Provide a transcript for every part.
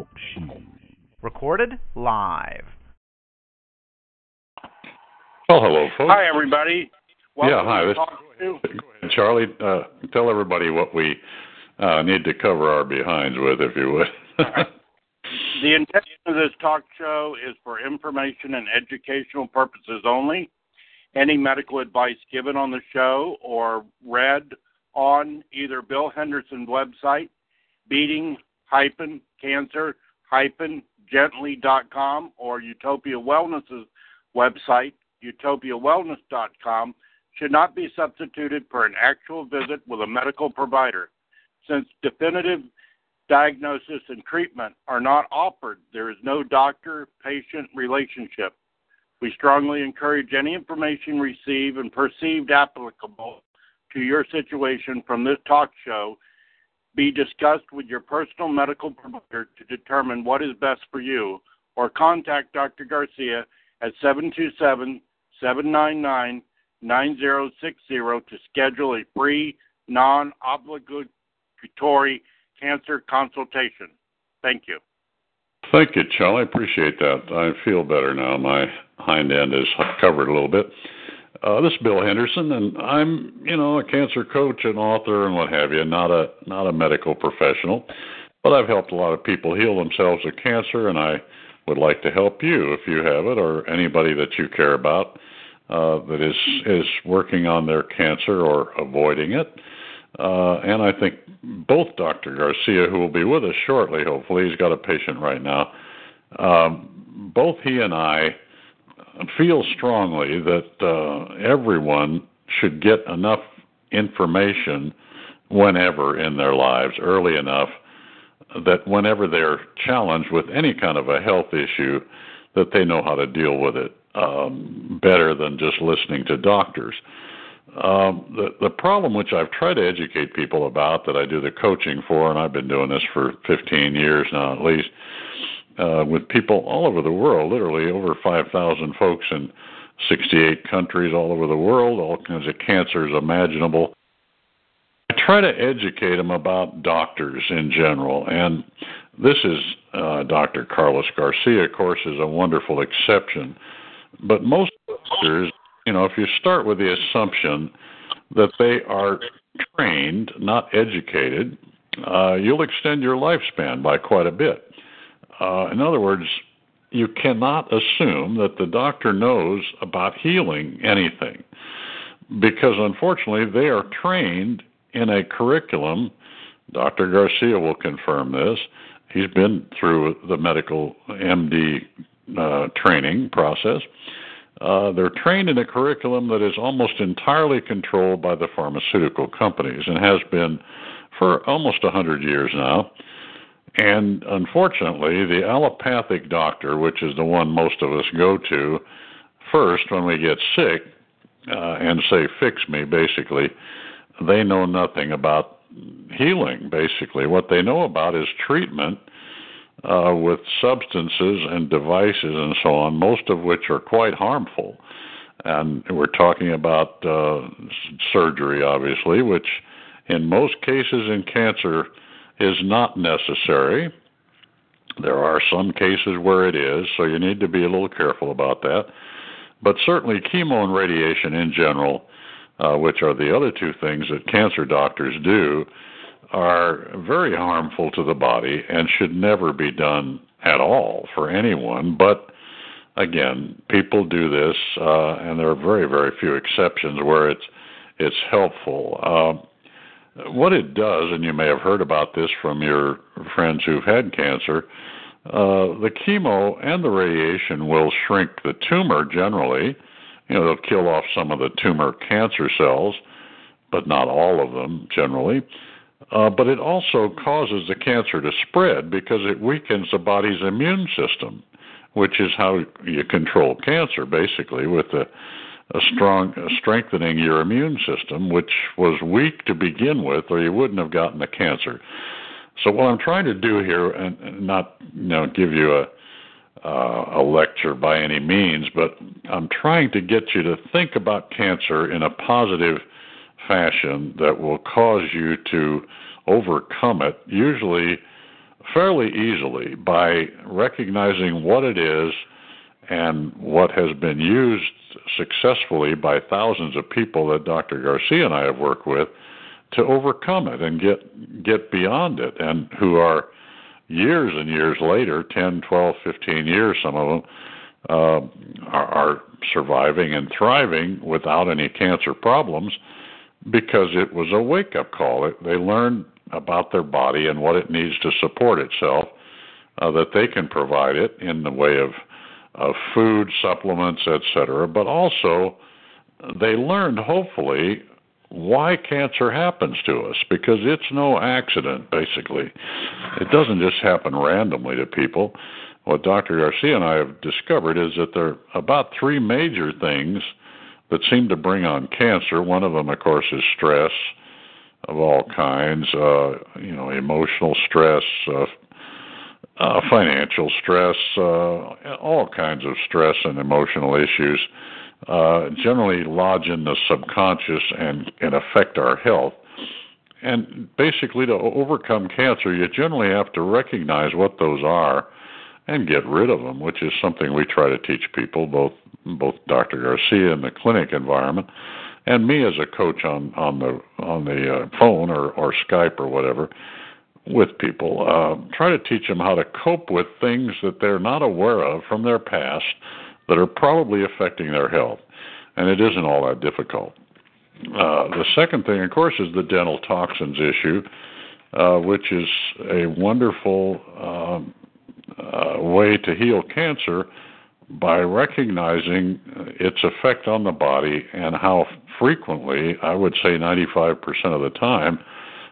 Talk Show. Recorded live. Well, hello, folks. Hi, everybody. Welcome yeah, hi. to This, Talk Show. go Charlie, uh, tell everybody what we uh, need to cover our behinds with, if you would. The intention of this talk show is for information and educational purposes only. Any medical advice given on the show or read on either Bill Henderson's website, beating cancer hyphen gently.com, or Utopia Wellness's website, utopiawellness.com, should not be substituted for an actual visit with a medical provider. Since definitive diagnosis and treatment are not offered, there is no doctor patient relationship. We strongly encourage any information received and perceived applicable to your situation from this talk show be discussed with your personal medical provider to determine what is best for you, or contact Dr. Garcia at 727 799 9060 to schedule a free, non obligatory cancer consultation. Thank you. Thank you, Charlie. I appreciate that. I feel better now. My hind end is covered a little bit. Uh, this is Bill Henderson, and I'm, you know, a cancer coach and author and what have you. Not a not a medical professional, but I've helped a lot of people heal themselves of cancer, and I would like to help you if you have it or anybody that you care about uh, that is is working on their cancer or avoiding it. Uh, and I think both Dr. Garcia, who will be with us shortly, hopefully, he's got a patient right now. Um, both he and I feel strongly that uh, everyone should get enough information whenever in their lives, early enough, that whenever they're challenged with any kind of a health issue, that they know how to deal with it um, better than just listening to doctors. Um, the the problem which I've tried to educate people about that I do the coaching for, and I've been doing this for 15 years now at least, uh, with people all over the world, literally over 5,000 folks in 68 countries all over the world, all kinds of cancers imaginable. I try to educate them about doctors in general, and this is uh, Dr. Carlos Garcia, of course, is a wonderful exception. But most doctors, you know, if you start with the assumption that they are trained, not educated, uh, you'll extend your lifespan by quite a bit. Uh, in other words, you cannot assume that the doctor knows about healing anything because unfortunately they are trained in a curriculum. Dr. Garcia will confirm this. He's been through the medical MD uh, training process. Uh, they're trained in a curriculum that is almost entirely controlled by the pharmaceutical companies and has been for almost 100 years now. And unfortunately, the allopathic doctor, which is the one most of us go to first when we get sick uh, and say, fix me, basically, they know nothing about healing, basically. What they know about is treatment uh, with substances and devices and so on, most of which are quite harmful. And we're talking about uh, surgery, obviously, which in most cases in cancer is not necessary. There are some cases where it is, so you need to be a little careful about that. But certainly, chemo and radiation in general, uh, which are the other two things that cancer doctors do, are very harmful to the body and should never be done at all for anyone. But again, people do this, uh, and there are very, very few exceptions where it's it's helpful. Uh, what it does, and you may have heard about this from your friends who've had cancer, uh, the chemo and the radiation will shrink the tumor generally. You know, they'll kill off some of the tumor cancer cells, but not all of them generally. Uh, but it also causes the cancer to spread because it weakens the body's immune system, which is how you control cancer, basically, with the strong uh, strengthening your immune system, which was weak to begin with, or you wouldn't have gotten the cancer. So what I'm trying to do here, and not you know give you a uh, a lecture by any means, but I'm trying to get you to think about cancer in a positive fashion that will cause you to overcome it. Usually, fairly easily by recognizing what it is and what has been used successfully by thousands of people that Dr. Garcia and I have worked with to overcome it and get get beyond it and who are years and years later 10 12 15 years some of them uh, are, are surviving and thriving without any cancer problems because it was a wake up call it, they learned about their body and what it needs to support itself uh, that they can provide it in the way of of food supplements etc but also they learned hopefully why cancer happens to us because it's no accident basically. It doesn't just happen randomly to people. What dr garcia and i have discovered is that there are about three major things that seem to bring on cancer. One of them of course is stress of all kinds uh you know emotional stress uh, uh financial stress uh all kinds of stress and emotional issues uh, generally lodge in the subconscious and, and affect our health. And basically, to overcome cancer, you generally have to recognize what those are and get rid of them, which is something we try to teach people, both both Dr. Garcia in the clinic environment, and me as a coach on on the on the uh, phone or or Skype or whatever with people. Uh, try to teach them how to cope with things that they're not aware of from their past that are probably affecting their health, and it isn't all that difficult. Uh, the second thing, of course, is the dental toxins issue, uh, which is a wonderful um, uh, way to heal cancer by recognizing its effect on the body and how frequently, I would say 95% of the time,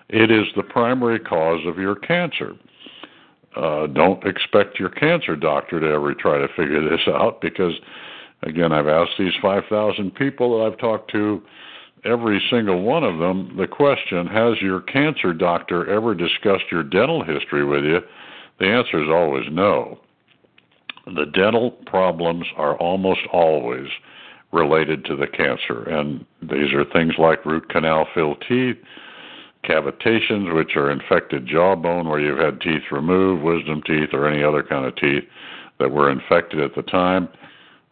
it is the primary cause of your cancer uh, don't expect your cancer doctor to ever try to figure this out because, again, I've asked these 5,000 people that I've talked to, every single one of them, the question Has your cancer doctor ever discussed your dental history with you? The answer is always no. The dental problems are almost always related to the cancer, and these are things like root canal filled teeth cavitations, which are infected jawbone where you've had teeth removed, wisdom teeth, or any other kind of teeth that were infected at the time.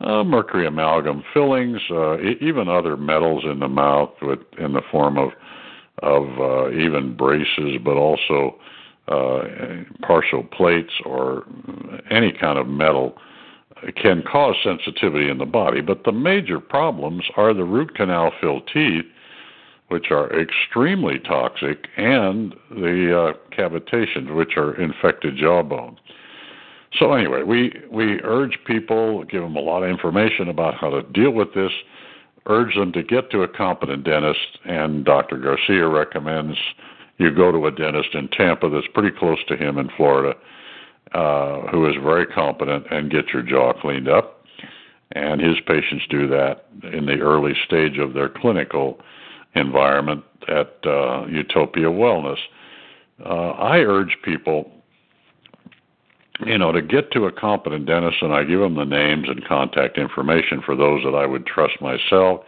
Uh, mercury amalgam fillings, uh, e- even other metals in the mouth with, in the form of of uh, even braces, but also uh, partial plates or any kind of metal can cause sensitivity in the body. But the major problems are the root canal filled teeth which are extremely toxic, and the uh, cavitations, which are infected jawbone. So anyway, we we urge people, give them a lot of information about how to deal with this, urge them to get to a competent dentist, and Dr. Garcia recommends you go to a dentist in Tampa that's pretty close to him in Florida, uh, who is very competent, and get your jaw cleaned up. And his patients do that in the early stage of their clinical environment at uh, Utopia Wellness. Uh, I urge people, you know, to get to a competent dentist, and I give them the names and contact information for those that I would trust myself,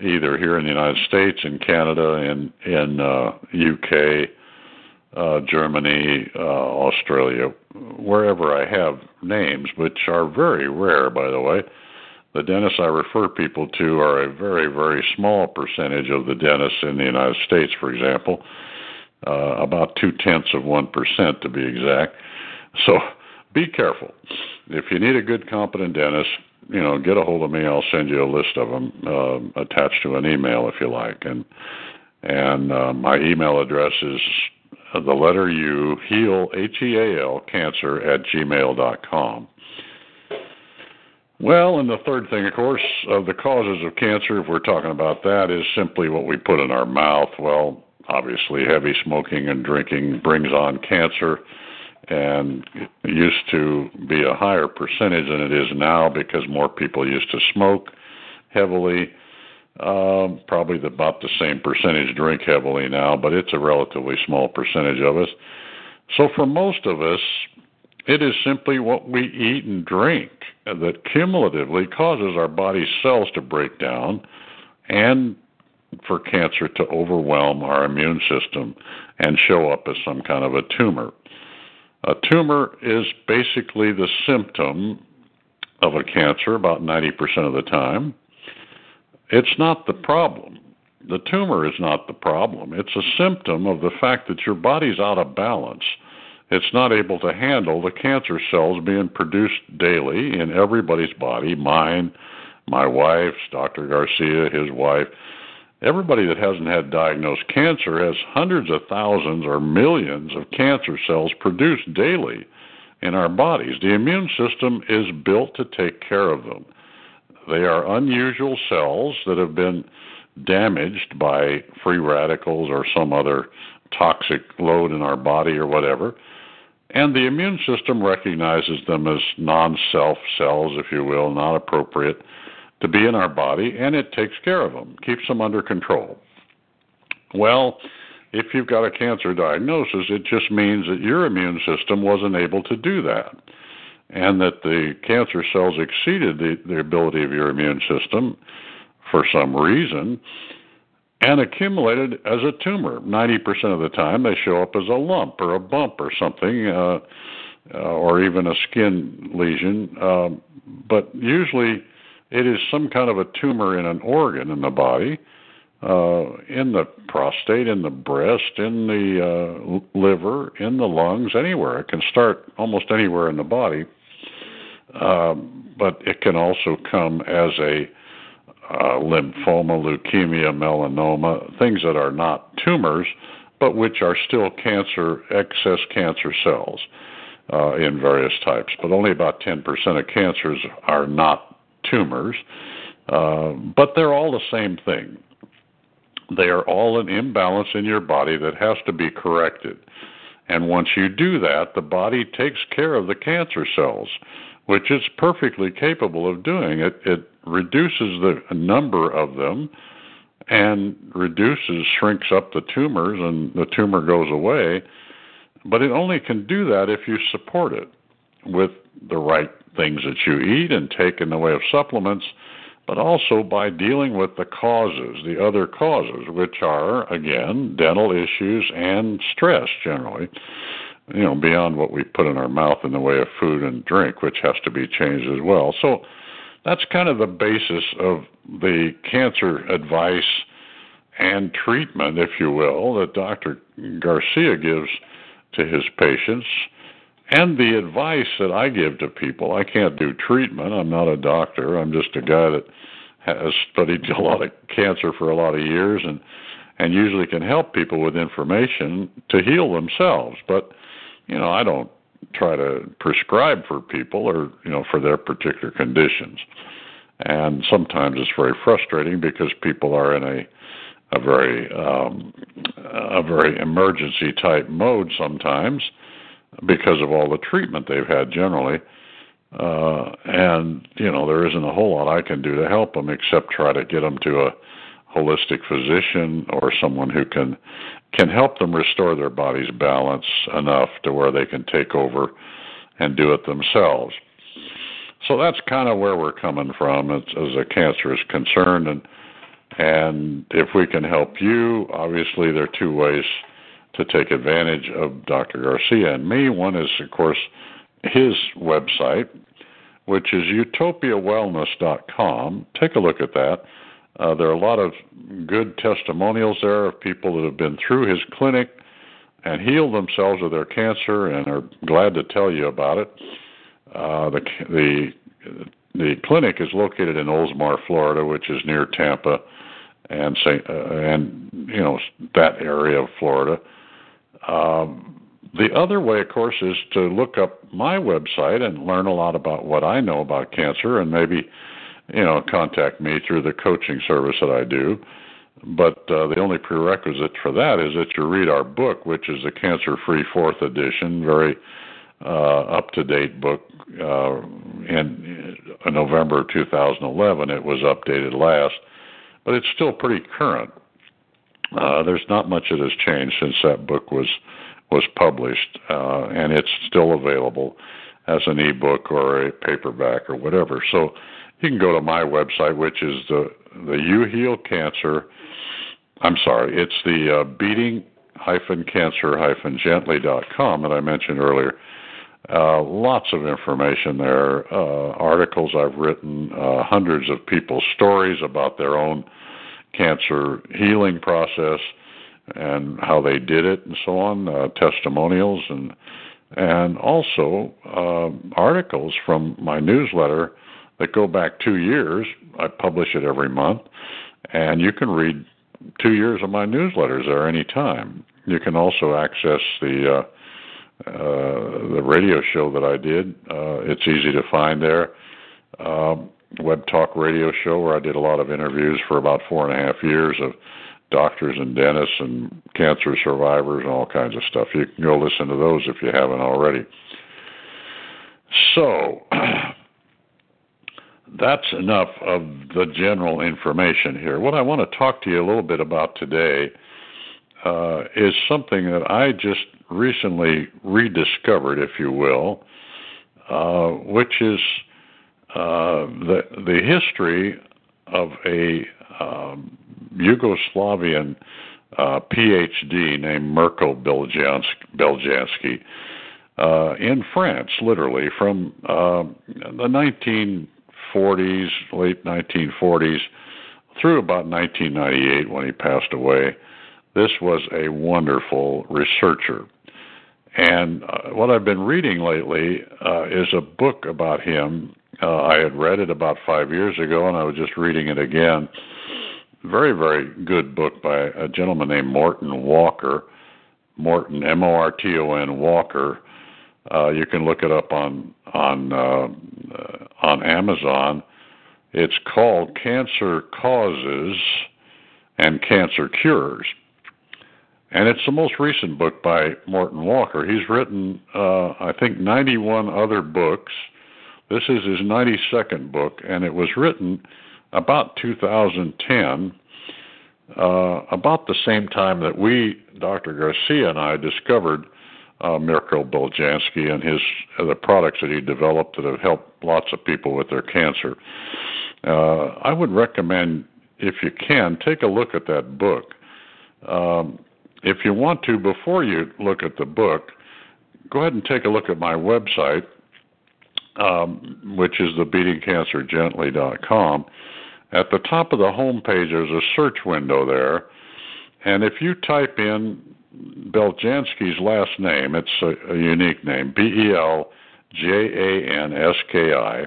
either here in the United States, in Canada, in in uh, UK, uh, Germany, uh, Australia, wherever I have names, which are very rare, by the way. The dentists I refer people to are a very, very small percentage of the dentists in the United States, for example, uh, about two tenths of 1% to be exact. So be careful. If you need a good, competent dentist, you know, get a hold of me. I'll send you a list of them uh, attached to an email if you like. And and uh, my email address is the letter U, heal, H E A L, cancer at gmail dot com. Well, and the third thing, of course, of the causes of cancer, if we're talking about that, is simply what we put in our mouth. Well, obviously, heavy smoking and drinking brings on cancer, and it used to be a higher percentage than it is now because more people used to smoke heavily. Um, probably about the same percentage drink heavily now, but it's a relatively small percentage of us. So for most of us, it is simply what we eat and drink that cumulatively causes our body's cells to break down and for cancer to overwhelm our immune system and show up as some kind of a tumor. A tumor is basically the symptom of a cancer about 90% of the time. It's not the problem. The tumor is not the problem. It's a symptom of the fact that your body's out of balance. It's not able to handle the cancer cells being produced daily in everybody's body mine, my wife's, Dr. Garcia, his wife. Everybody that hasn't had diagnosed cancer has hundreds of thousands or millions of cancer cells produced daily in our bodies. The immune system is built to take care of them. They are unusual cells that have been damaged by free radicals or some other toxic load in our body or whatever. And the immune system recognizes them as non self cells, if you will, not appropriate to be in our body, and it takes care of them, keeps them under control. Well, if you've got a cancer diagnosis, it just means that your immune system wasn't able to do that, and that the cancer cells exceeded the, the ability of your immune system for some reason and accumulated as a tumor. 90% of the time, they show up as a lump or a bump or something, uh, uh, or even a skin lesion. Uh, but usually, it is some kind of a tumor in an organ in the body, uh, in the prostate, in the breast, in the uh, liver, in the lungs, anywhere. It can start almost anywhere in the body, um, but it can also come as a uh, lymphoma, leukemia, melanoma, things that are not tumors, but which are still cancer, excess cancer cells uh, in various types. But only about 10% of cancers are not tumors, uh, but they're all the same thing. They are all an imbalance in your body that has to be corrected. And once you do that, the body takes care of the cancer cells, which it's perfectly capable of doing. It, it reduces the number of them and reduces, shrinks up the tumors, and the tumor goes away. But it only can do that if you support it with the right things that you eat and take in the way of supplements, but also by dealing with the causes, the other causes, which are, again, dental issues and stress generally, you know, beyond what we put in our mouth in the way of food and drink, which has to be changed as well. So that's kind of the basis of the cancer advice and treatment, if you will, that Dr. Garcia gives to his patients and the advice that I give to people. I can't do treatment. I'm not a doctor. I'm just a guy that has studied a lot of cancer for a lot of years and and usually can help people with information to heal themselves. But you know, I don't try to prescribe for people or you know for their particular conditions. And sometimes it's very frustrating because people are in a a very um, a very emergency type mode sometimes because of all the treatment they've had generally. Uh, and you know there isn't a whole lot I can do to help them except try to get them to a holistic physician or someone who can can help them restore their body's balance enough to where they can take over and do it themselves. So that's kind of where we're coming from as, as a cancer is concerned, and and if we can help you, obviously there are two ways to take advantage of Dr. Garcia and me. One is, of course, his website, which is utopiawellness.com. Take a look at that. Uh, there are a lot of good testimonials there of people that have been through his clinic and healed themselves of their cancer and are glad to tell you about it. Uh, the the the clinic is located in Oldsmar, Florida, which is near Tampa and St. Uh, and you know that area of Florida. Um, the other way, of course, is to look up my website and learn a lot about what I know about cancer, and maybe, you know, contact me through the coaching service that I do. But uh, the only prerequisite for that is that you read our book, which is the Cancer Free Fourth Edition, very uh, up to date book. Uh, in, in November 2011, it was updated last, but it's still pretty current. Uh, there's not much that has changed since that book was was published, uh, and it's still available as an ebook or a paperback or whatever. So you can go to my website, which is the the You Heal Cancer. I'm sorry, it's the uh, Beating bill-cancer-gently.com that I mentioned earlier. Uh, lots of information there, uh, articles I've written, uh, hundreds of people's stories about their own cancer healing process and how they did it and so on, uh, testimonials and and also uh, articles from my newsletter that go back two years. I publish it every month, and you can read two years of my newsletters there anytime. You can also access the uh, uh, the radio show that I did. Uh, it's easy to find there. Um, Web Talk radio show where I did a lot of interviews for about four and a half years of doctors and dentists and cancer survivors and all kinds of stuff. You can go listen to those if you haven't already. So that's enough of the general information here. What I want to talk to you a little bit about today uh, is something that I just recently rediscovered, if you will, uh, which is uh, the the history of a um, Yugoslavian uh, PhD named Mirko Beljanski. Uh, in France, literally from uh, the 19 40s, late 1940s, through about 1998 when he passed away. This was a wonderful researcher. And uh, what I've been reading lately uh, is a book about him. Uh, I had read it about five years ago, and I was just reading it again. Very, very good book by a gentleman named Morton Walker. Morton, M O R T O N Walker. Uh, you can look it up on on uh, on Amazon. It's called Cancer Causes and Cancer Cures and it's the most recent book by Morton Walker. He's written, uh, I think, 91 other books. This is his 92nd book, and it was written about 2010, uh, about the same time that we, Dr. Garcia and I, discovered uh, Mirko Beljanski and his uh, the products that he developed that have helped lots of people with their cancer. Uh, I would recommend, if you can, take a look at that book. Um, if you want to, before you look at the book, go ahead and take a look at my website, um, which is thebeatingcancergently.com. At the top of the home page, there's a search window there, and if you type in Beljanski's last name, it's a, a unique name, B E L J A N S K I.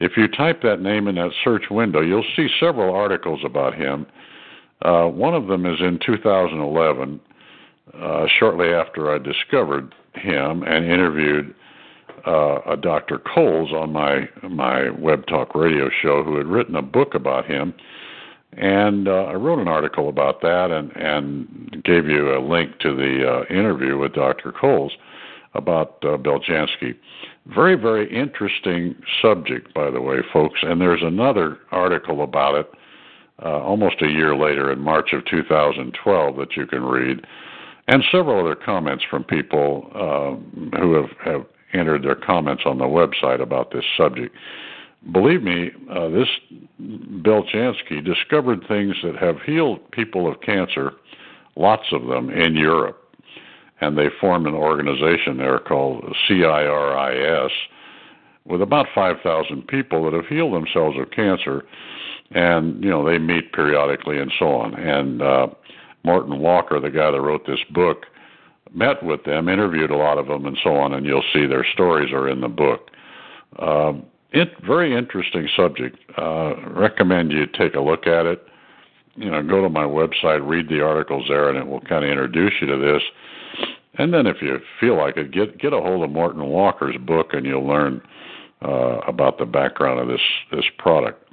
If you type that name in that search window, you'll see several articles about him uh, one of them is in 2011, uh, shortly after I discovered him and interviewed uh, a Dr. Coles on my my web talk radio show who had written a book about him, and uh, I wrote an article about that and and gave you a link to the uh, interview with Dr. Coles about uh, Beljanski. Very very interesting subject, by the way, folks. And there's another article about it uh, almost a year later in March of 2012 that you can read, and several other comments from people uh, who have, have entered their comments on the website about this subject. Believe me, uh, this Beljanski discovered things that have healed people of cancer, lots of them in Europe, and they formed an organization there called CIRIS with about 5,000 people that have healed themselves of cancer and you know they meet periodically and so on. And uh, Morton Walker, the guy that wrote this book, met with them, interviewed a lot of them, and so on. And you'll see their stories are in the book. Um, it very interesting subject. Uh, recommend you take a look at it. You know, go to my website, read the articles there, and it will kind of introduce you to this. And then, if you feel like it, get get a hold of Morton Walker's book, and you'll learn uh, about the background of this this product.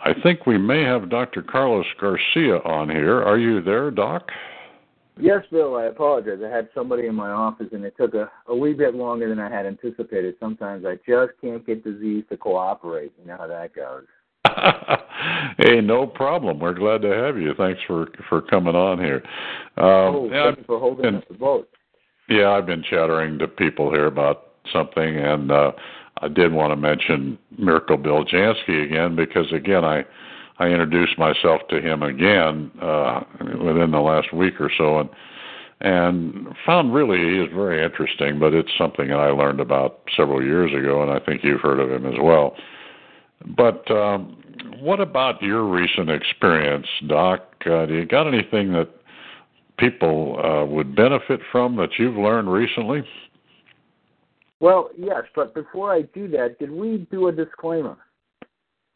I think we may have Dr. Carlos Garcia on here. Are you there, Doc? Yes, Bill. I apologize. I had somebody in my office, and it took a, a wee bit longer than I had anticipated. Sometimes I just can't get Z's to cooperate. You know how that goes. hey, no problem. We're glad to have you. Thanks for for coming on here. Um, oh, thank you for holding been, up the vote. Yeah, I've been chattering to people here about something, and uh, I did want to mention Mirko Beljanski again because again I I introduced myself to him again uh, within the last week or so, and and found really he is very interesting. But it's something I learned about several years ago, and I think you've heard of him as well. But um, what about your recent experience, Doc? Uh, do you got anything that people uh, would benefit from that you've learned recently? Well, yes, but before I do that, did we do a disclaimer?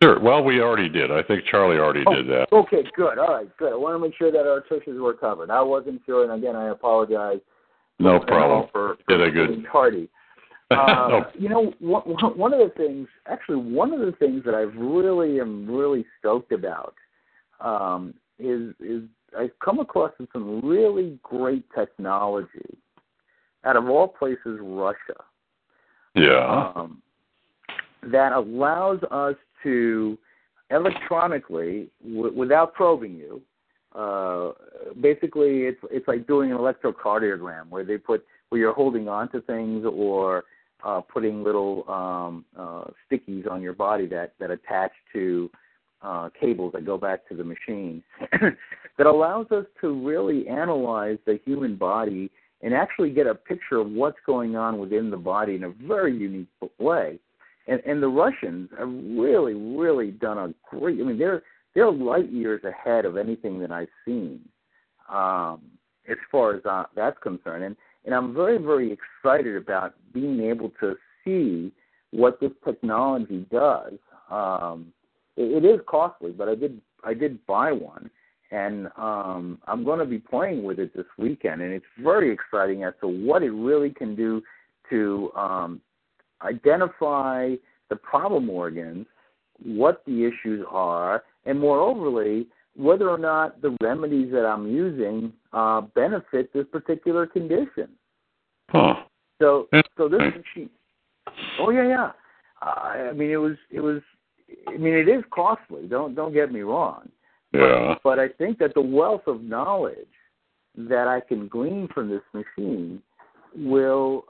Sure. Well, we already did. I think Charlie already oh, did that. Okay, good. All right, good. I want to make sure that our tushes were covered. I wasn't sure, and again, I apologize. No problem. For, for did a good. Tardy. Uh, no. You know, one, one of the things, actually, one of the things that I really am really stoked about um, is is I've come across some really great technology out of all places, Russia. Yeah. Um, that allows us to electronically, w- without probing you, uh, basically it's it's like doing an electrocardiogram where they put where you're holding on to things or uh, putting little um, uh, stickies on your body that that attach to uh, cables that go back to the machine that allows us to really analyze the human body and actually get a picture of what's going on within the body in a very unique way. And and the Russians have really, really done a great. I mean, they're they're light years ahead of anything that I've seen, um, as far as uh, that's concerned. And and I'm very, very excited about being able to see what this technology does. Um, it, it is costly, but I did I did buy one, and um, I'm going to be playing with it this weekend, and it's very exciting as to what it really can do to um, identify the problem organs, what the issues are, and moreoverly, whether or not the remedies that I'm using uh, benefit this particular condition. Huh. So, so this machine. Oh yeah, yeah. Uh, I mean, it was, it was. I mean, it is costly. Don't don't get me wrong. Yeah. But, but I think that the wealth of knowledge that I can glean from this machine will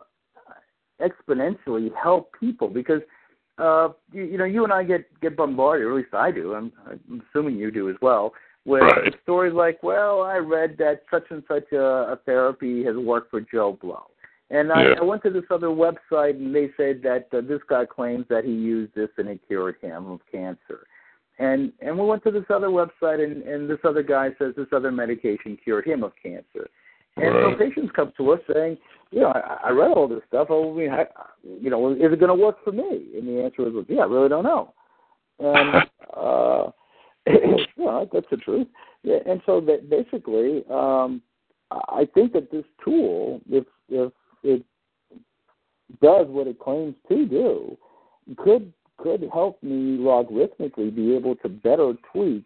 exponentially help people because uh you, you know you and I get get bombarded, or at least I do. I'm, I'm assuming you do as well. With right. stories like, well, I read that such and such a, a therapy has worked for Joe Blow, and I, Yeah. I went to this other website and they said that uh, this guy claims that he used this and it cured him of cancer. And and we went to this other website and, and this other guy says this other medication cured him of cancer. And Right. so patients come to us saying, you know, I, I read all this stuff. Oh, I mean, I, you know, is it going to work for me? And the answer is, yeah, I really don't know. And uh, well, that's the truth. Yeah, and so that basically, um, I think that this tool, if if it does what it claims to do, could could help me logarithmically be able to better tweak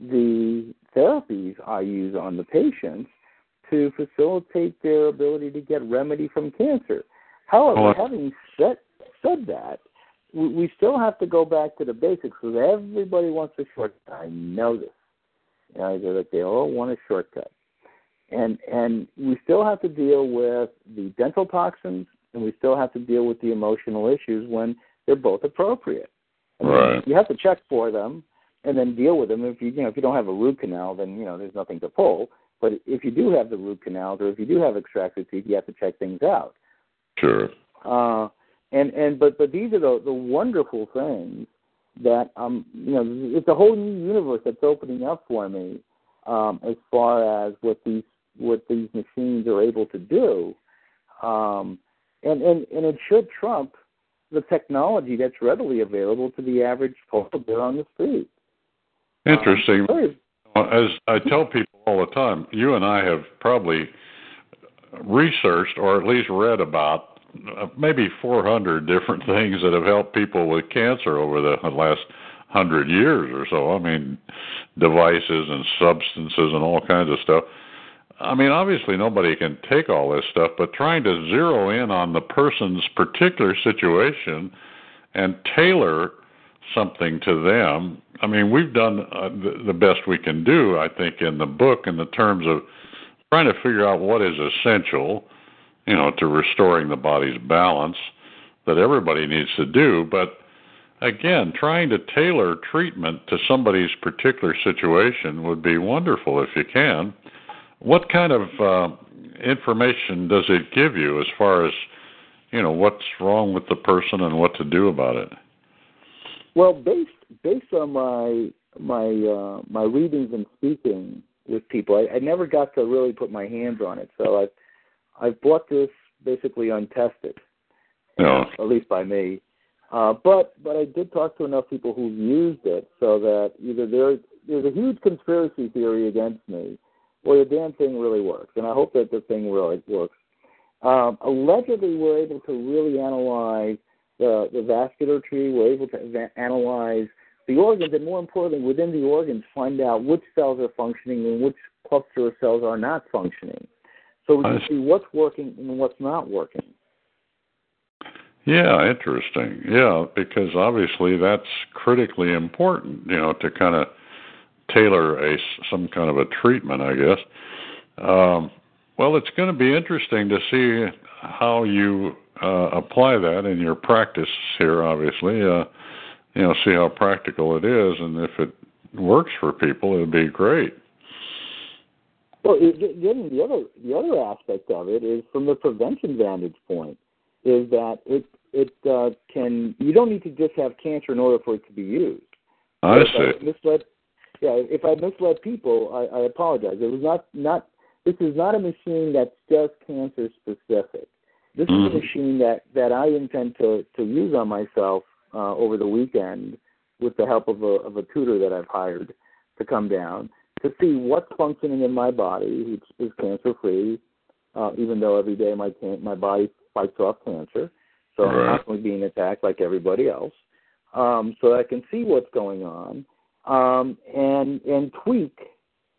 the therapies I use on the patients to facilitate their ability to get remedy from cancer. However, oh, Well, having said said that, we, we still have to go back to the basics because everybody wants a shortcut. I know this. You know, they're like they all want a shortcut, and and we still have to deal with the dental toxins, and we still have to deal with the emotional issues when they're both appropriate. I mean, Right. You have to check for them and then deal with them. If you you know if you don't have a root canal, then you know there's nothing to pull. But if you do have the root canals or if you do have extracted teeth, you have to check things out. Sure. Uh, and and but but these are the the wonderful things that um you know it's a whole new universe that's opening up for me um, as far as what these what these machines are able to do, um, and and and it should trump the technology that's readily available to the average person on the street. Interesting. Um, As I tell people all the time, you and I have probably researched or at least read about uh, maybe 400 different things that have helped people with cancer over the last hundred years or so. I mean, devices and substances and all kinds of stuff. I mean, obviously nobody can take all this stuff, but trying to zero in on the person's particular situation and tailor something to them. I mean, we've done uh, the, the best we can do, I think, in the book in the terms of trying to figure out what is essential, you know, to restoring the body's balance that everybody needs to do. But again, trying to tailor treatment to somebody's particular situation would be wonderful if you can. What kind of uh, information does it give you as far as you know what's wrong with the person and what to do about it? Well, based based on my my uh, my readings and speaking with people, I, I never got to really put my hands on it. So I've I've bought this basically untested, No. at least by me. Uh, but but I did talk to enough people who've used it so that either there's there's a huge conspiracy theory against me, or the damn thing really works, and I hope that the thing really works. Um, allegedly, we're able to really analyze the the vascular tree. We're able to analyze the organs, and more importantly, within the organs, find out which cells are functioning and which cluster of cells are not functioning. So we can see. see what's working and what's not working. Yeah, interesting. Yeah, because obviously that's critically important, you know, to kind of tailor a some kind of a treatment, I guess. Um, well, it's going to be interesting to see how you uh, apply that in your practice here. Obviously, uh, you know, see how practical it is, and if it works for people, it'd be great. Well, getting the other the other aspect of it is from the prevention vantage point, is that it it uh, can you don't need to just have cancer in order for it to be used. I if see. I misled, yeah, if I misled people, I, I apologize. It was not not. This is not a machine that's just cancer specific. This is a Mhm. machine that that I intend to to use on myself uh, over the weekend with the help of a of a tutor that I've hired to come down to see what's functioning in my body, which is cancer free. Uh, even though every day my can- my body fights off cancer, so I'm Right. constantly being attacked like everybody else. Um, so I can see what's going on um, and and tweak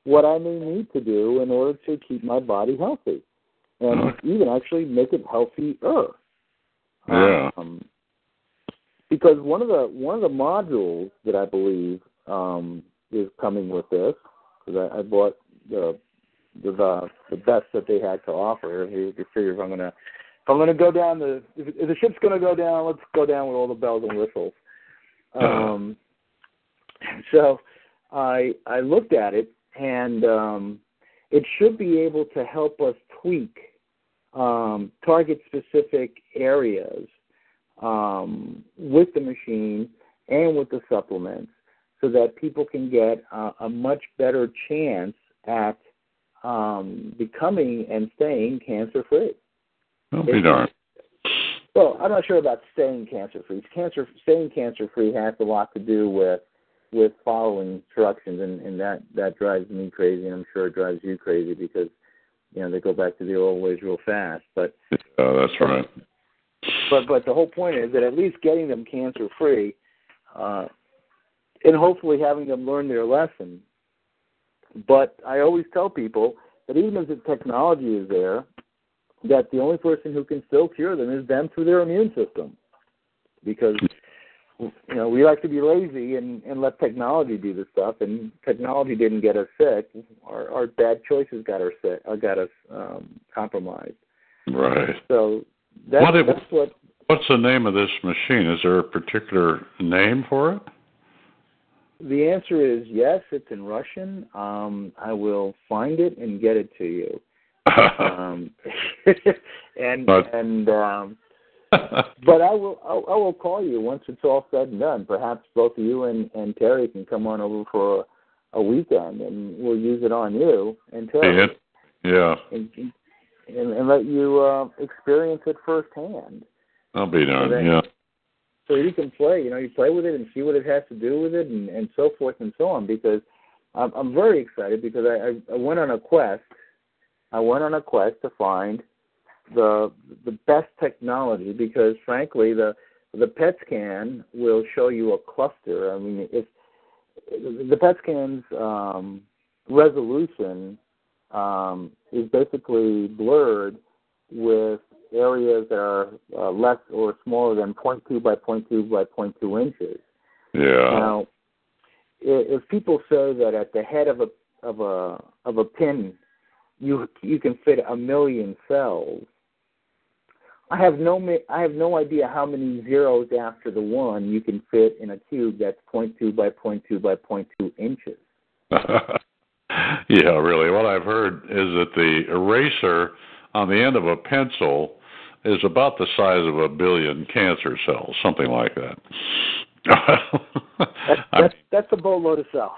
what I may need to do in order to keep my body healthy, and Okay. even actually make it healthier. Yeah. Um, because one of the one of the modules that I believe um, is coming with this, because I, I bought the the the best that they had to offer. You you figure if I'm gonna if I'm gonna go down the if, if the ship's gonna go down, let's go down with all the bells and whistles. Um, so I I looked at it and um, it should be able to help us tweak um, target specific areas um, with the machine and with the supplements so that people can get a, a much better chance at um, becoming and staying cancer free. I'll be darned. Well, I'm not sure about staying cancer free. Cancer staying cancer free has a lot to do with with following instructions, and, and that that drives me crazy, and I'm sure it drives you crazy because you know they go back to the old ways real fast. But Yeah, that's right. but but the whole point is that at least getting them cancer free, uh, and hopefully having them learn their lesson. But I always tell people that even if the technology is there, that the only person who can still cure them is them through their immune system, because you know we like to be lazy and and let technology do the stuff, and technology didn't get us sick. Our, our bad choices got us sick, uh, got us um, compromised. Right. So that's, What it- that's what What's the name of this machine? Is there a particular name for it? The answer is yes. It's in Russian. Um, I will find it and get it to you. Um, and But- and um, but I will I, I will call you once it's all said and done. Perhaps both of you and and Terry can come on over for a, a weekend and we'll use it on you and Terry yeah. and, and and let you uh, experience it firsthand. I'll be darned. Yeah. so you can play. You know, you play with it and see what it has to do with it, and and so forth and so on. Because I'm I'm very excited because I I, I went on a quest. I went on a quest to find the the best technology because frankly the the PET scan will show you a cluster. I mean, if the PET scan's um, resolution um, is basically blurred with areas that are uh, less or smaller than 0.2 by 0.2 by 0.2 inches. Yeah. Now, if people say that at the head of a of a of a pin, you you can fit a million cells. I have no I have no idea how many zeros after the one you can fit in a cube that's 0.2 by 0.2 by 0.2 inches. yeah, really. What I've heard is that the eraser on the end of a pencil is about the size of a billion cancer cells, something like that. that's, that's, that's a boatload of cells.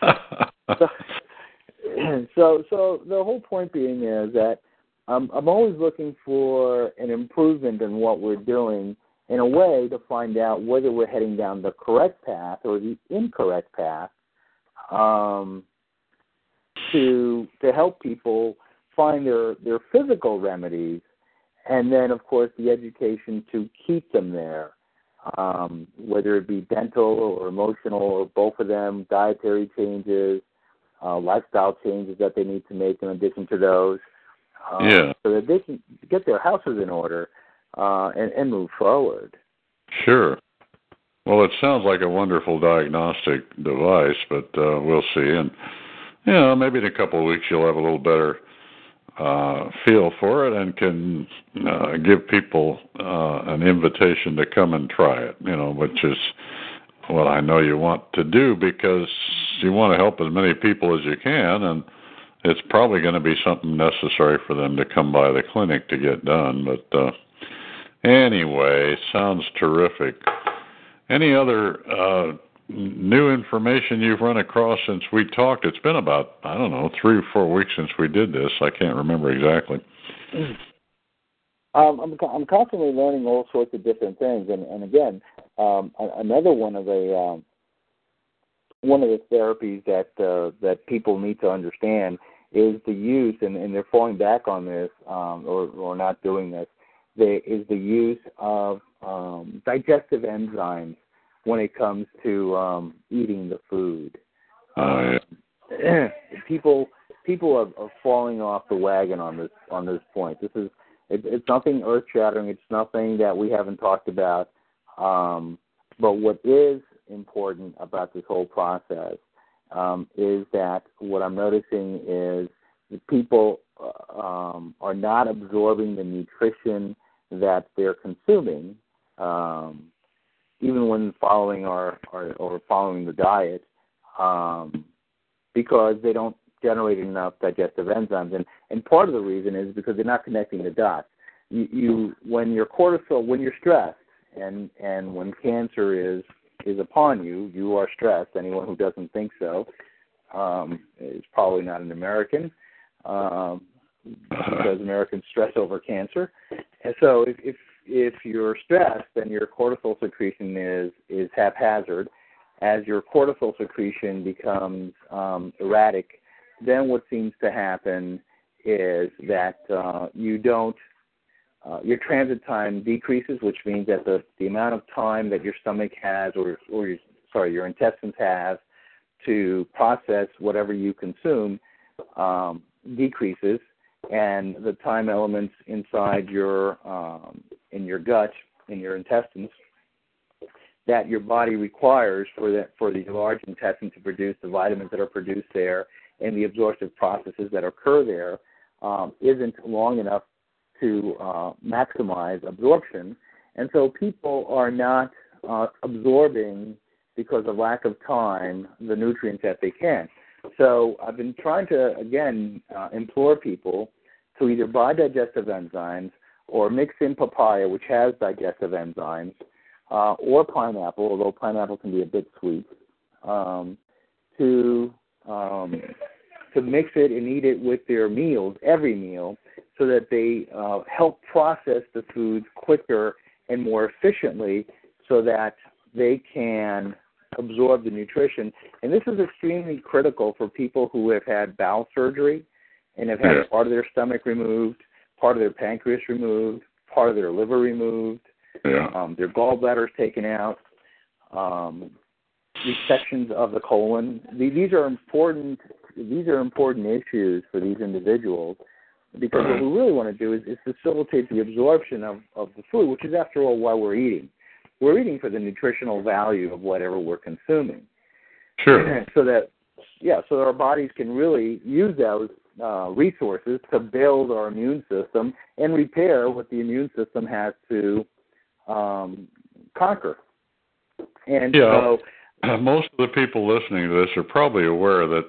so, so, so the whole point being is that I'm, I'm always looking for an improvement in what we're doing in a way to find out whether we're heading down the correct path or the incorrect path um, to to help people find their their physical remedies and then of course the education to keep them there um, whether it be dental or emotional or both of them dietary changes uh, lifestyle changes that they need to make in addition to those yeah. so that they can get their houses in order uh, and, and move forward. Sure. Well, it sounds like a wonderful diagnostic device, but uh, we'll see. And you know, maybe in a couple of weeks you'll have a little better uh, feel for it and can uh, give people uh, an invitation to come and try it. You know, which is what I know you want to do because you want to help as many people as you can, and it's probably going to be something necessary for them to come by the clinic to get done. But uh, Anyway, sounds terrific. Any other uh, new information you've run across since we talked? It's been about I don't know three or four weeks since we did this. I can't remember exactly. Um, I'm I'm constantly learning all sorts of different things, and and again, um, another one of the um, one of the therapies that uh, that people need to understand is the use, and, and they're falling back on this um, or or not doing this the, is the use of um, digestive enzymes when it comes to um, eating the food. Uh, yeah. people people are, are falling off the wagon on this on this point. This is it, it's nothing earth shattering. It's nothing that we haven't talked about. Um, but what is important about this whole process um, is that what I'm noticing is people um, are not absorbing the nutrition that they're consuming, um, even when following our, our or following the diet, um, because they don't generate enough digestive enzymes. And and part of the reason is because they're not connecting the dots. You, you when your cortisol, when you're stressed, and and when cancer is is upon you, you are stressed. Anyone who doesn't think so um, is probably not an American. Um, because Americans stress over cancer. And so if, if if you're stressed, then your cortisol secretion is is haphazard. As your cortisol secretion becomes um, erratic, then what seems to happen is that uh, you don't uh, your transit time decreases, which means that the, the amount of time that your stomach has, or or your, sorry, your intestines have to process whatever you consume um, decreases, and the time elements inside your um, in your gut in your intestines that your body requires for that for the large intestine to produce the vitamins that are produced there and the absorptive processes that occur there um, not long enough to uh, maximize absorption, and so people are not uh, absorbing because of lack of time the nutrients that they can. So I've been trying to again uh, implore people to either buy digestive enzymes or mix in papaya, which has digestive enzymes, uh, or pineapple, although pineapple can be a bit sweet, um, to um, to mix it and eat it with their meals, every meal, so that they uh, help process the foods quicker and more efficiently, so that they can absorb the nutrition. And this is extremely critical for people who have had bowel surgery and have had part of their stomach removed, part of their pancreas removed, part of their liver removed, yeah. um, their gallbladders taken out, um, resections of the colon. These are important. These are important issues for these individuals because what we really want to do is, is facilitate the absorption of, of the food, which is, after all, why we're eating. We're eating for the nutritional value of whatever we're consuming. Sure. so that, yeah, so our bodies can really use those uh, resources to build our immune system and repair what the immune system has to um, conquer. And yeah, so, most of the people listening to this are probably aware that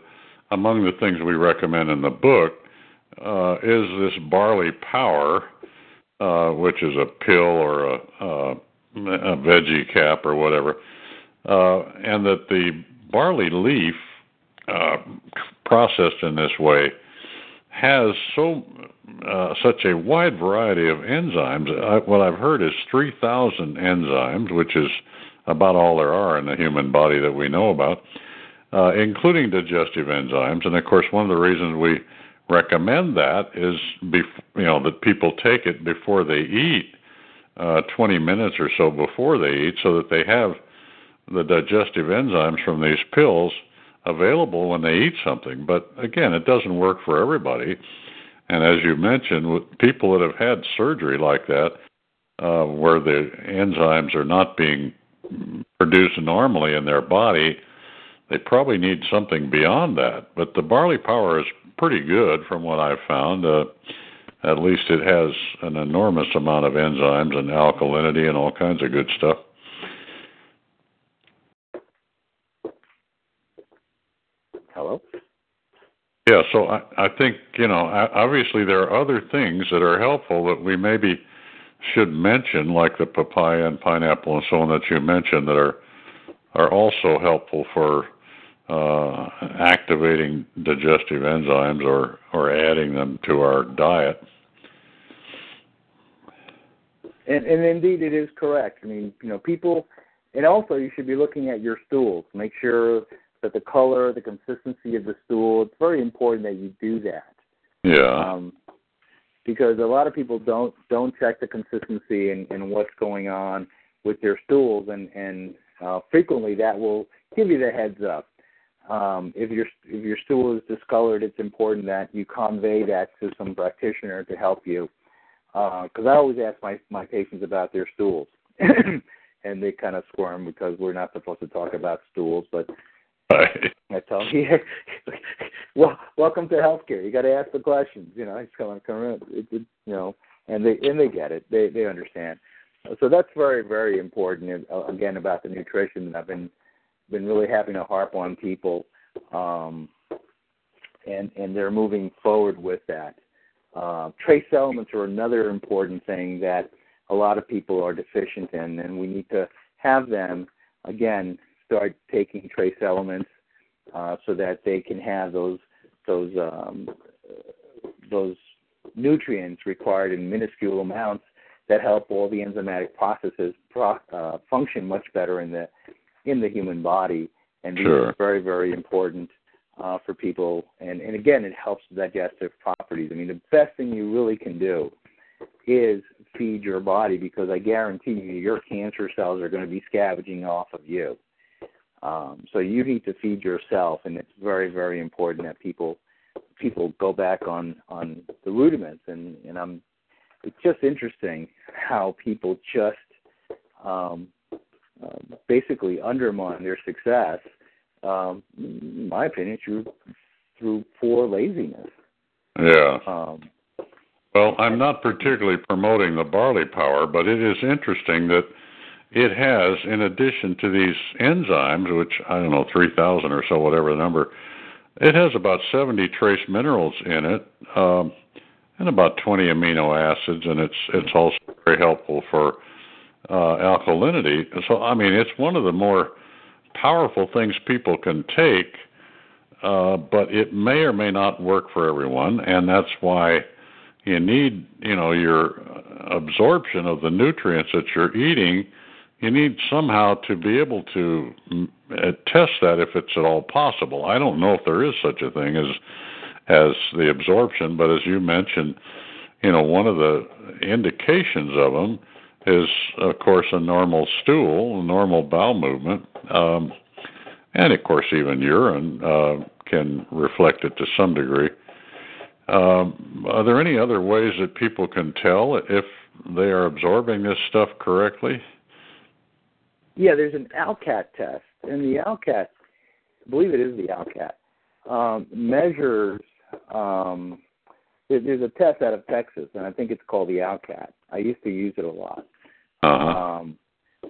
among the things we recommend in the book uh, is this barley power, uh, which is a pill or a, a, a veggie cap or whatever, uh, and that the barley leaf uh, processed in this way has so uh, such a wide variety of enzymes. I, what I've heard is 3,000 enzymes, which is about all there are in the human body that we know about, uh, including digestive enzymes. And of course, one of the reasons we recommend that is, bef- you know, that people take it before they eat, uh, 20 minutes or so before they eat, so that they have the digestive enzymes from these pills available when they eat something. But again, it doesn't work for everybody. And as you mentioned, with people that have had surgery like that, uh, where the enzymes are not being produced normally in their body, they probably need something beyond that. But the barley power is pretty good from what I've found. Uh, at least it has an enormous amount of enzymes and alkalinity and all kinds of good stuff. Hello? Yeah, so I, I think, you know, obviously there are other things that are helpful that we maybe should mention, like the papaya and pineapple and so on that you mentioned, that are are also helpful for uh, activating digestive enzymes or or adding them to our diet. And, and indeed, it is correct. I mean, you know, people, and also you should be looking at your stools. Make sure that the color, the consistency of the stool. It's very important that you do that. Yeah. Um, because a lot of people don't don't check the consistency and, and what's going on with their stools, and and uh, frequently that will give you the heads up. Um, if your if your stool is discolored, it's important that you convey that to some practitioner to help you. Because uh, I always ask my my patients about their stools, and they kind of squirm because we're not supposed to talk about stools. But Right. I tell them, yeah, well, welcome to healthcare. You got to ask the questions. You know, it's coming, coming. It's, it, you know, and they and they get it. They they understand. So that's very very important. Uh, again, about the nutrition, I've been been really having to harp on people, um, and and they're moving forward with that. Uh, trace elements are another important thing that a lot of people are deficient in, and we need to have them again start taking trace elements uh, so that they can have those those um, those nutrients required in minuscule amounts that help all the enzymatic processes pro- uh, function much better in the in the human body, and these sure. are very very important uh, for people. And and again, it helps digestive properties. I mean, the best thing you really can do is feed your body because I guarantee you your cancer cells are going to be scavenging off of you. Um, so you need to feed yourself, and it's very, very important that people people go back on on the rudiments. And and I'm it's just interesting how people just um, uh, basically undermine their success. Um, in my opinion, through through poor laziness. Yeah. Um, well, I'm not particularly promoting the barley power, but it is interesting that it has, in addition to these enzymes, which I don't know, 3,000 or so, whatever the number, it has about 70 trace minerals in it, um, and about 20 amino acids, and it's it's also very helpful for uh, alkalinity. So, I mean, it's one of the more powerful things people can take, uh, but it may or may not work for everyone, and that's why you need, you know, your absorption of the nutrients that you're eating you need somehow to be able to mm, uh, test that if it's at all possible. I don't know if there is such a thing as as the absorption, but as you mentioned, you know, one of the indications of them is, of course, a normal stool, a normal bowel movement, um, and of course, even urine uh, can reflect it to some degree. Um, are there any other ways that people can tell if they are absorbing this stuff correctly? Yeah, there's an ALCAT test, and the ALCAT, I believe it is the ALCAT, um, measures. Um, there's a test out of Texas, and I think it's called the ALCAT. I used to use it a lot. Uh-huh. Um,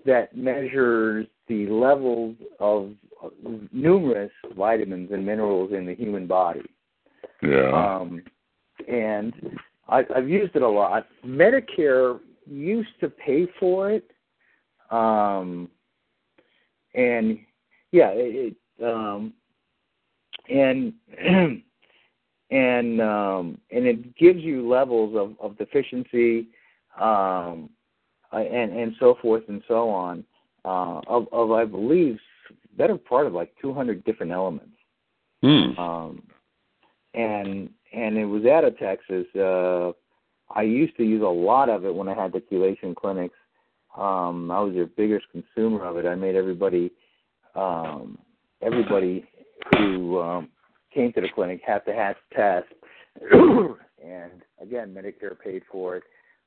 that measures the levels of numerous vitamins and minerals in the human body. Yeah. Um, and I, I've used it a lot. Medicare used to pay for it, um, and yeah, it, um, and and um, and it gives you levels of, of deficiency, um, and and so forth and so on. Uh, of, of I believe better part of like 200 different elements. Hmm. Um, and and it was out of Texas. Uh, I used to use a lot of it when I had the chelation clinics. Um, I was their biggest consumer of it. I made everybody um, everybody who um, came to the clinic have to have test. and again, Medicare paid for it.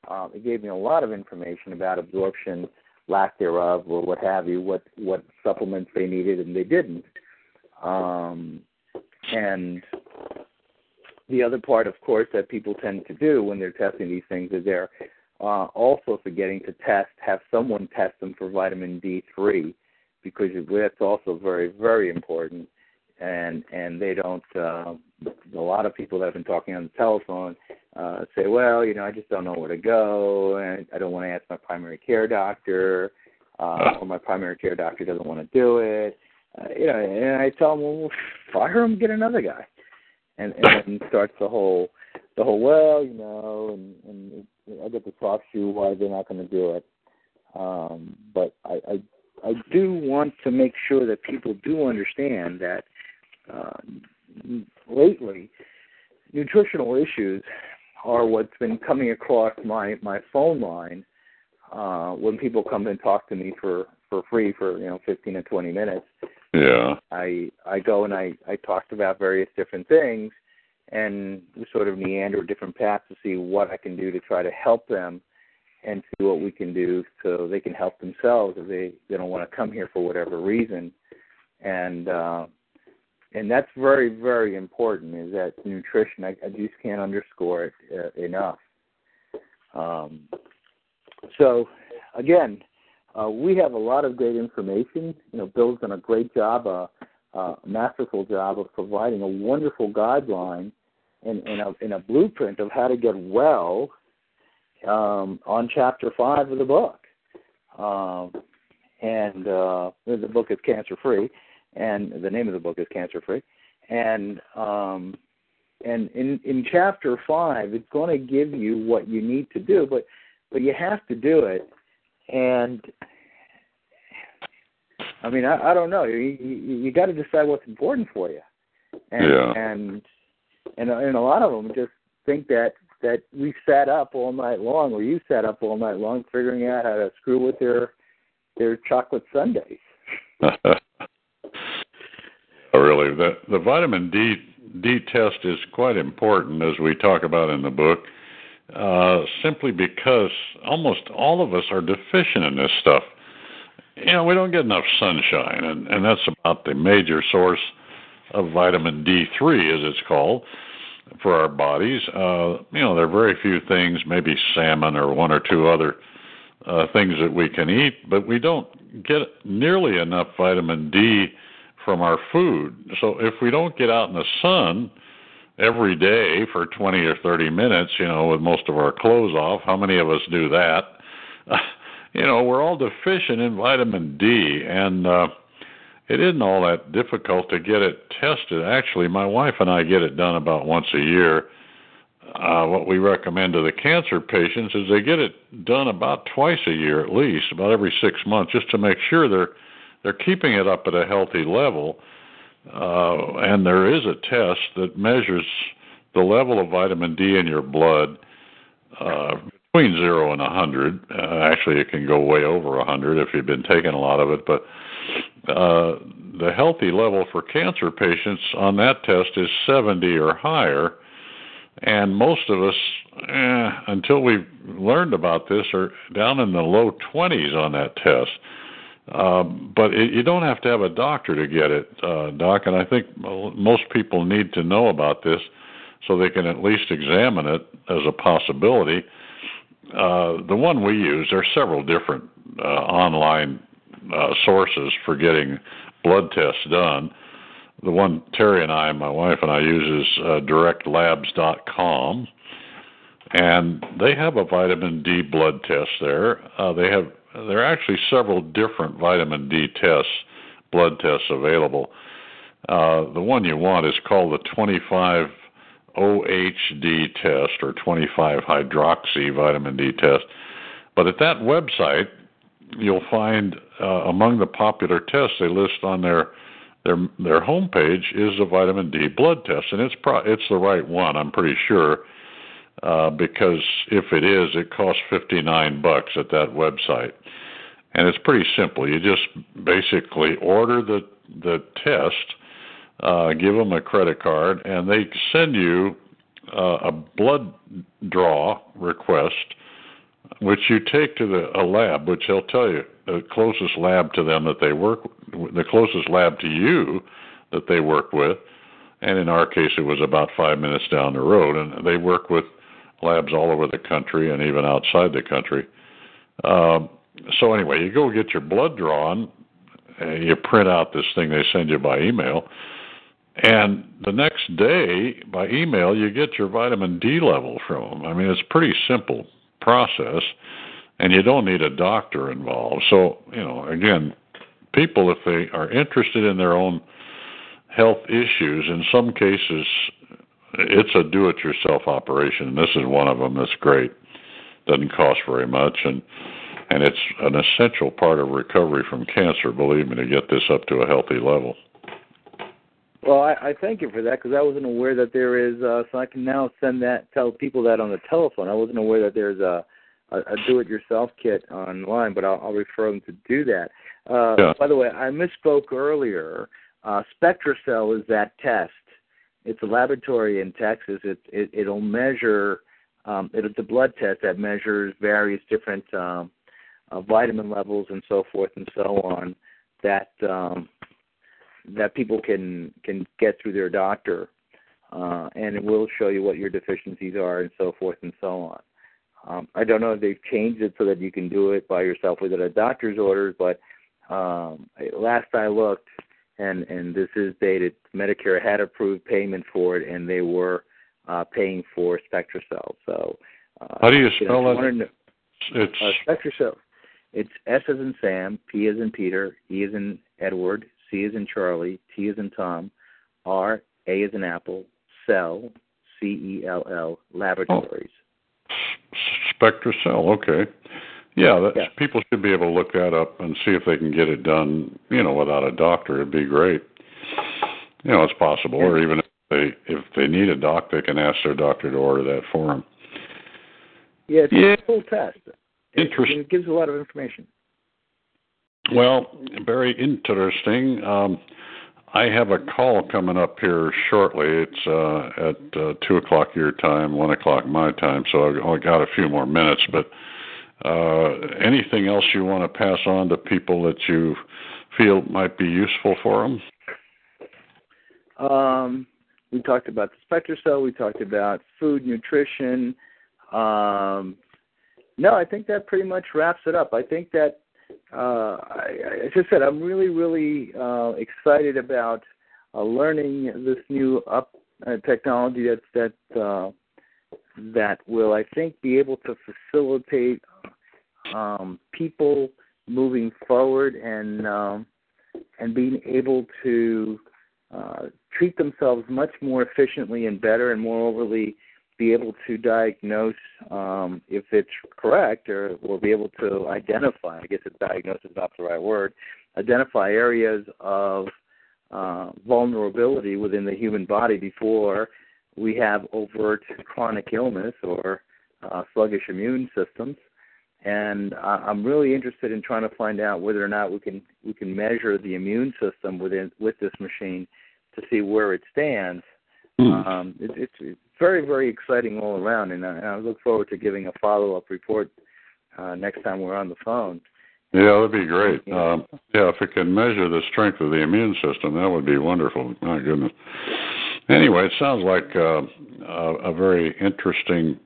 Um, it gave me a lot of information about absorption, lack thereof, or what have you, what what supplements they needed and they didn't. Um, and the other part, of course, that people tend to do when they're testing these things is they're uh, also forgetting to test, have someone test them for vitamin D3, because that's also very, very important. And and they don't. Uh, a lot of people that have been talking on the telephone uh, say, well, you know, I just don't know where to go, and I don't want to ask my primary care doctor, uh, or my primary care doctor doesn't want to do it. Uh, you know, and I tell them, well, fire him, get another guy and and then starts the whole the whole well, you know, and and I get the talk to why they're not going to do it. Um, but I, I I do want to make sure that people do understand that uh, lately nutritional issues are what's been coming across my my phone line uh, when people come and talk to me for for free for you know 15 to 20 minutes Yeah. I I go and I I talked about various different things, and we sort of meander different paths to see what I can do to try to help them, and see what we can do so they can help themselves if they they don't want to come here for whatever reason, and uh, and that's very very important. Is that nutrition? I, I just can't underscore it uh, enough. Um, so again, uh, we have a lot of great information. You know, Bill's done a great job, a, a masterful job of providing a wonderful guideline and, and, a, and a blueprint of how to get well um, on chapter five of the book. Um, and uh, the book is cancer free, and the name of the book is cancer free. And um, and in in chapter five, it's going to give you what you need to do, but but you have to do it and I mean, I, I don't know. You you, you got to decide what's important for you, and Yeah. and and and a lot of them just think that that we sat up all night long, or you sat up all night long figuring out how to screw with their their chocolate sundaes. really, the the vitamin D D test is quite important, as we talk about in the book, uh, simply because almost all of us are deficient in this stuff. You know, we don't get enough sunshine, and and that's about the major source of vitamin D3, as it's called, for our bodies. Uh, you know, there are very few things, maybe salmon or one or two other uh, things that we can eat, but we don't get nearly enough vitamin D from our food. So if we don't get out in the sun every day for 20 or 30 minutes, you know, with most of our clothes off, how many of us do that? you know, we're all deficient in vitamin D and uh it isn't all that difficult to get it tested. Actually, my wife and I get it done about once a year. Uh, what we recommend to the cancer patients is they get it done about twice a year at least, about every six months, just to make sure they're they're keeping it up at a healthy level. Uh, and there is a test that measures the level of vitamin D in your blood uh, between zero and a hundred. Uh, actually, it can go way over a hundred if you've been taking a lot of it, but uh, the healthy level for cancer patients on that test is 70 or higher. And most of us, eh, until we've learned about this, are down in the low 20s on that test. Um, but it, you don't have to have a doctor to get it, uh, Doc. And I think most people need to know about this so they can at least examine it as a possibility. Uh, the one we use, there are several different uh, online uh, sources for getting blood tests done. The one Terry and I, my wife and I, use is uh, directlabs.com, and they have a vitamin D blood test there. Uh, they have there are actually several different vitamin D tests, blood tests available. Uh, the one you want is called the 25 OHD test or 25 hydroxy vitamin D test. But at that website, you'll find uh, among the popular tests they list on their their their homepage is a vitamin D blood test, and it's pro- it's the right one. I'm pretty sure uh, because if it is, it costs 59 bucks at that website, and it's pretty simple. You just basically order the the test, uh, give them a credit card, and they send you uh, a blood draw request which you take to the a lab, which they'll tell you the closest lab to them that they work, the closest lab to you that they work with, and in our case it was about five minutes down the road, and they work with labs all over the country and even outside the country. Um, so anyway, you go get your blood drawn, and you print out this thing they send you by email. And the next day, by email, you get your vitamin D level from them. I mean, it's a pretty simple process, and you don't need a doctor involved. So, you know, again, people, if they are interested in their own health issues, in some cases, it's a do it yourself operation. And this is one of them that's great. Doesn't cost very much and and it's an essential part of recovery from cancer, believe me, to get this up to a healthy level. Well, I, I thank you for that because I wasn't aware that there is. Uh, so I can now send that, tell people that on the telephone. I wasn't aware that there's a a, a do-it-yourself kit online, but I'll, I'll refer them to do that. Uh, yeah. By the way, I misspoke earlier. Uh, SpectraCell is that test. It's a laboratory in Texas. It, it it'll measure. Um, it's a blood test that measures various different um, uh, vitamin levels and so forth and so on. That um, that people can can get through their doctor, uh, and it will show you what your deficiencies are and so forth and so on. Um, I don't know if they've changed it so that you can do it by yourself without a doctor's orders, but um, last I looked, and and this is dated, Medicare had approved payment for it, and they were uh, paying for SpectraCell. So uh, how do you spell it? It's uh, SpectraCell. It's S as in Sam, P as in Peter, E as in Edward, C as in Charlie, T as in Tom, R, A as in Apple, Cell, C E L L, Laboratories. Oh. Spectra Cell, okay. Yeah, that's, yeah, people should be able to look that up and see if they can get it done, you know, without a doctor. It'd be great. You know, it's possible, yeah. or even if they if they need a doc, they can ask their doctor to order that for them. Yeah, it's yeah. a full test. Interesting. It gives a lot of information. Well, very interesting. Um, I have a call coming up here shortly. It's uh, at uh, two o'clock your time, one o'clock my time. So I've only got a few more minutes. But uh, anything else you want to pass on to people that you feel might be useful for them? Um, we talked about the SpectraCell. We talked about food, nutrition. Um, no, I think that pretty much wraps it up. I think that uh, I, as I said, I'm really, really uh, excited about uh, learning this new up uh, technology that that uh, that will, I think, be able to facilitate um, people moving forward and um, and being able to uh, treat themselves much more efficiently and better, and more overly be able to diagnose um, if it's correct, or we'll be able to identify. I guess if diagnosis is not the right word. Identify areas of uh, vulnerability within the human body before we have overt chronic illness or uh, sluggish immune systems. And I'm really interested in trying to find out whether or not we can we can measure the immune system within with this machine to see where it stands. Mm. Um, it, it's very, very exciting all around, and I, and I look forward to giving a follow up report uh, next time we're on the phone. Yeah, that'd be great. Yeah. Um, yeah, if it can measure the strength of the immune system, that would be wonderful. My goodness. Anyway, it sounds like uh, a, a very interesting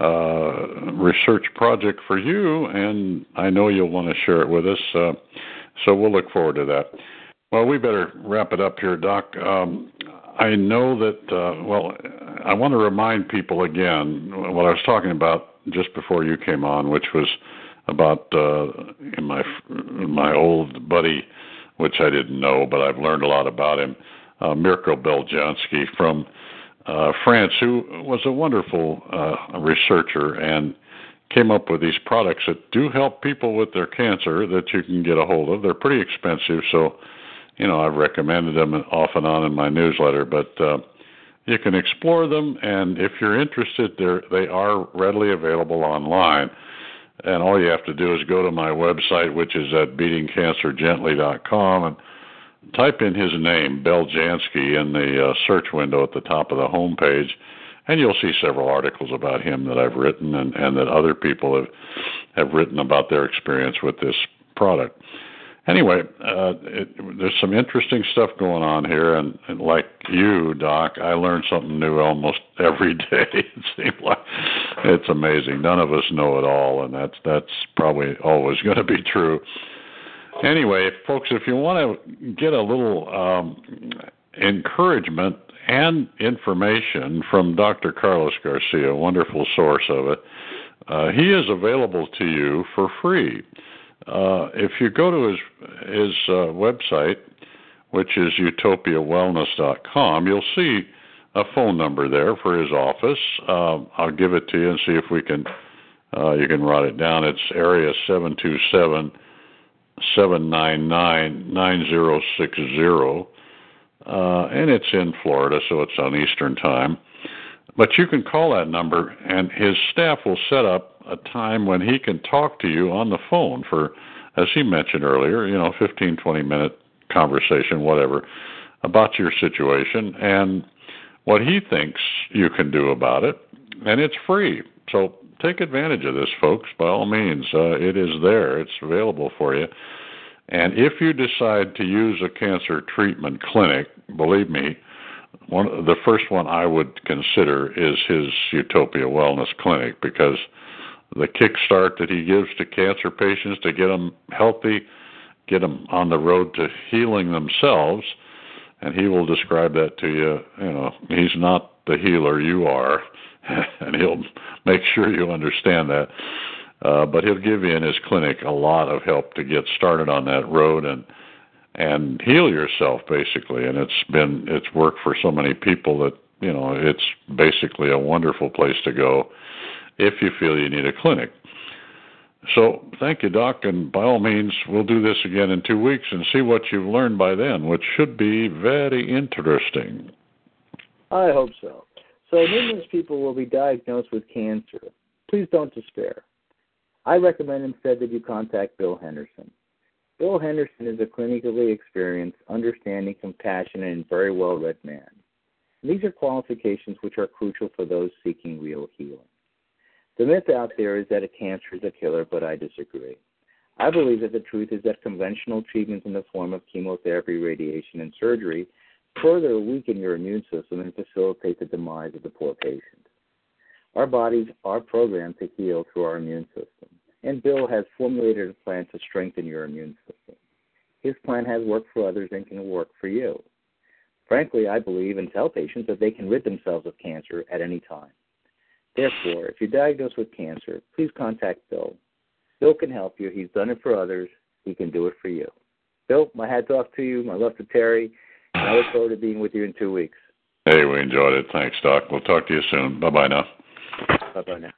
uh, research project for you, and I know you'll want to share it with us. Uh, so we'll look forward to that. Well, we better wrap it up here, Doc. Um, I know that, uh, well, I want to remind people again what I was talking about just before you came on, which was about uh, in my my old buddy, which I didn't know, but I've learned a lot about him, uh, Mirko Beljanski from uh, France, who was a wonderful uh, researcher and came up with these products that do help people with their cancer that you can get a hold of. They're pretty expensive, so you know I've recommended them off and on in my newsletter, but uh, you can explore them, and if you're interested, they are readily available online. And all you have to do is go to my website, which is at beatingcancergently.com, and type in his name, Beljanski, in the uh, search window at the top of the home page, and you'll see several articles about him that I've written and, and that other people have have written about their experience with this product. Anyway, uh, it, there's some interesting stuff going on here, and, and like you, Doc, I learn something new almost every day. it seems like it's amazing. None of us know it all, and that's that's probably always going to be true anyway, folks, if you want to get a little um, encouragement and information from Dr. Carlos Garcia, a wonderful source of it, uh, he is available to you for free. Uh, if you go to his his uh, website, which is utopiawellness.com, you'll see a phone number there for his office. Uh, I'll give it to you and see if we can. Uh, you can write it down. It's area seven two seven seven nine nine nine zero six zero, uh, and it's in Florida, so it's on Eastern Time. But you can call that number, and his staff will set up a time when he can talk to you on the phone for, as he mentioned earlier, you know, fifteen twenty minute conversation, whatever, about your situation and what he thinks you can do about it, and it's free. So take advantage of this, folks. By all means, uh, it is there. It's available for you. And if you decide to use a cancer treatment clinic, believe me, one the first one I would consider is his Utopia Wellness Clinic because the kickstart that he gives to cancer patients to get them healthy, get them on the road to healing themselves, and he will describe that to you. You know, he's not the healer, you are. and he'll make sure you understand that. Uh, but he'll give you in his clinic a lot of help to get started on that road and and heal yourself basically. And it's been it's worked for so many people that you know it's basically a wonderful place to go if you feel you need a clinic. So thank you, Doc, and by all means, we'll do this again in two weeks and see what you've learned by then, which should be very interesting. I hope so. So numerous people will be diagnosed with cancer. Please don't despair. I recommend instead that you contact Bill Henderson. Bill Henderson is a clinically experienced, understanding, compassionate, and very well read man. these are qualifications which are crucial for those seeking real healing. The myth out there is that a cancer is a killer, but I disagree. I believe that the truth is that conventional treatments in the form of chemotherapy, radiation, and surgery further weaken your immune system and facilitate the demise of the poor patient. Our bodies are programmed to heal through our immune system, and Bill has formulated a plan to strengthen your immune system. His plan has worked for others and can work for you. Frankly, I believe and tell patients that they can rid themselves of cancer at any time. Therefore, if you're diagnosed with cancer, please contact Bill. Bill can help you. He's done it for others. He can do it for you. Bill, my hat's off to you. My love to Terry. I look forward to being with you in two weeks. Hey, we enjoyed it. Thanks, Doc. We'll talk to you soon. Bye bye now. Bye bye now.